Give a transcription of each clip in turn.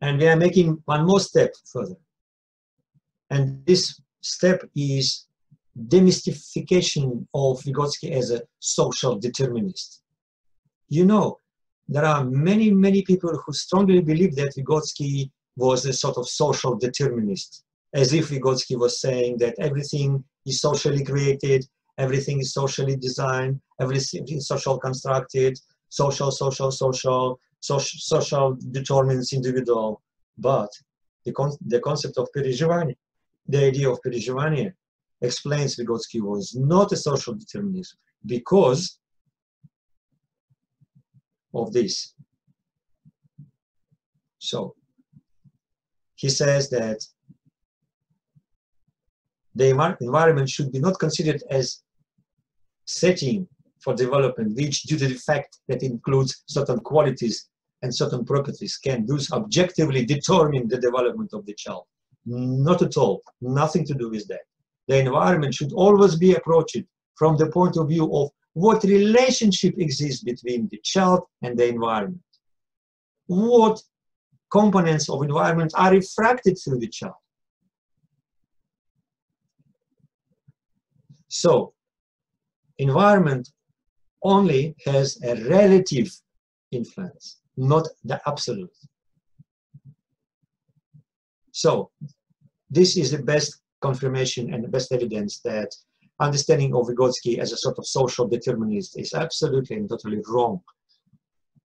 And we are making one more step further. And this step is demystification of Vygotsky as a social determinist. You know, there are many, many people who strongly believe that Vygotsky was a sort of social determinist, as if Vygotsky was saying that everything is socially created, everything is socially designed, everything is social constructed, social, social, social, social, social determinants individual, but the, con the concept of Perezhivanie, the idea of Perezhivanie explains Vygotsky was not a social determinism because of this. So he says that the environment should be not considered as setting for development, which due to the fact that includes certain qualities and certain properties can thus objectively determine the development of the child. Not at all, nothing to do with that. The environment should always be approached from the point of view of what relationship exists between the child and the environment. What components of environment are refracted through the child. So, environment only has a relative influence, not the absolute. So this is the best confirmation and the best evidence that understanding of Vygotsky as a sort of social determinist is absolutely and totally wrong.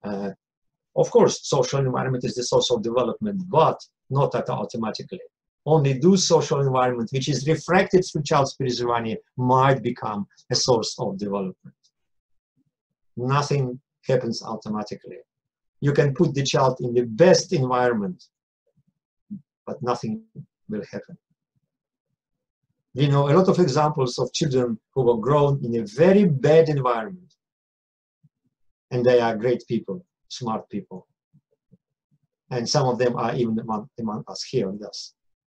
Uh, of course, social environment is the social development, but not automatically. Only those social environment which is refracted through Charles Perezhivanie might become a source of development. Nothing happens automatically. You can put the child in the best environment, but nothing will happen. We know a lot of examples of children who were grown in a very bad environment. And they are great people, smart people. And some of them are even among, among us here with us.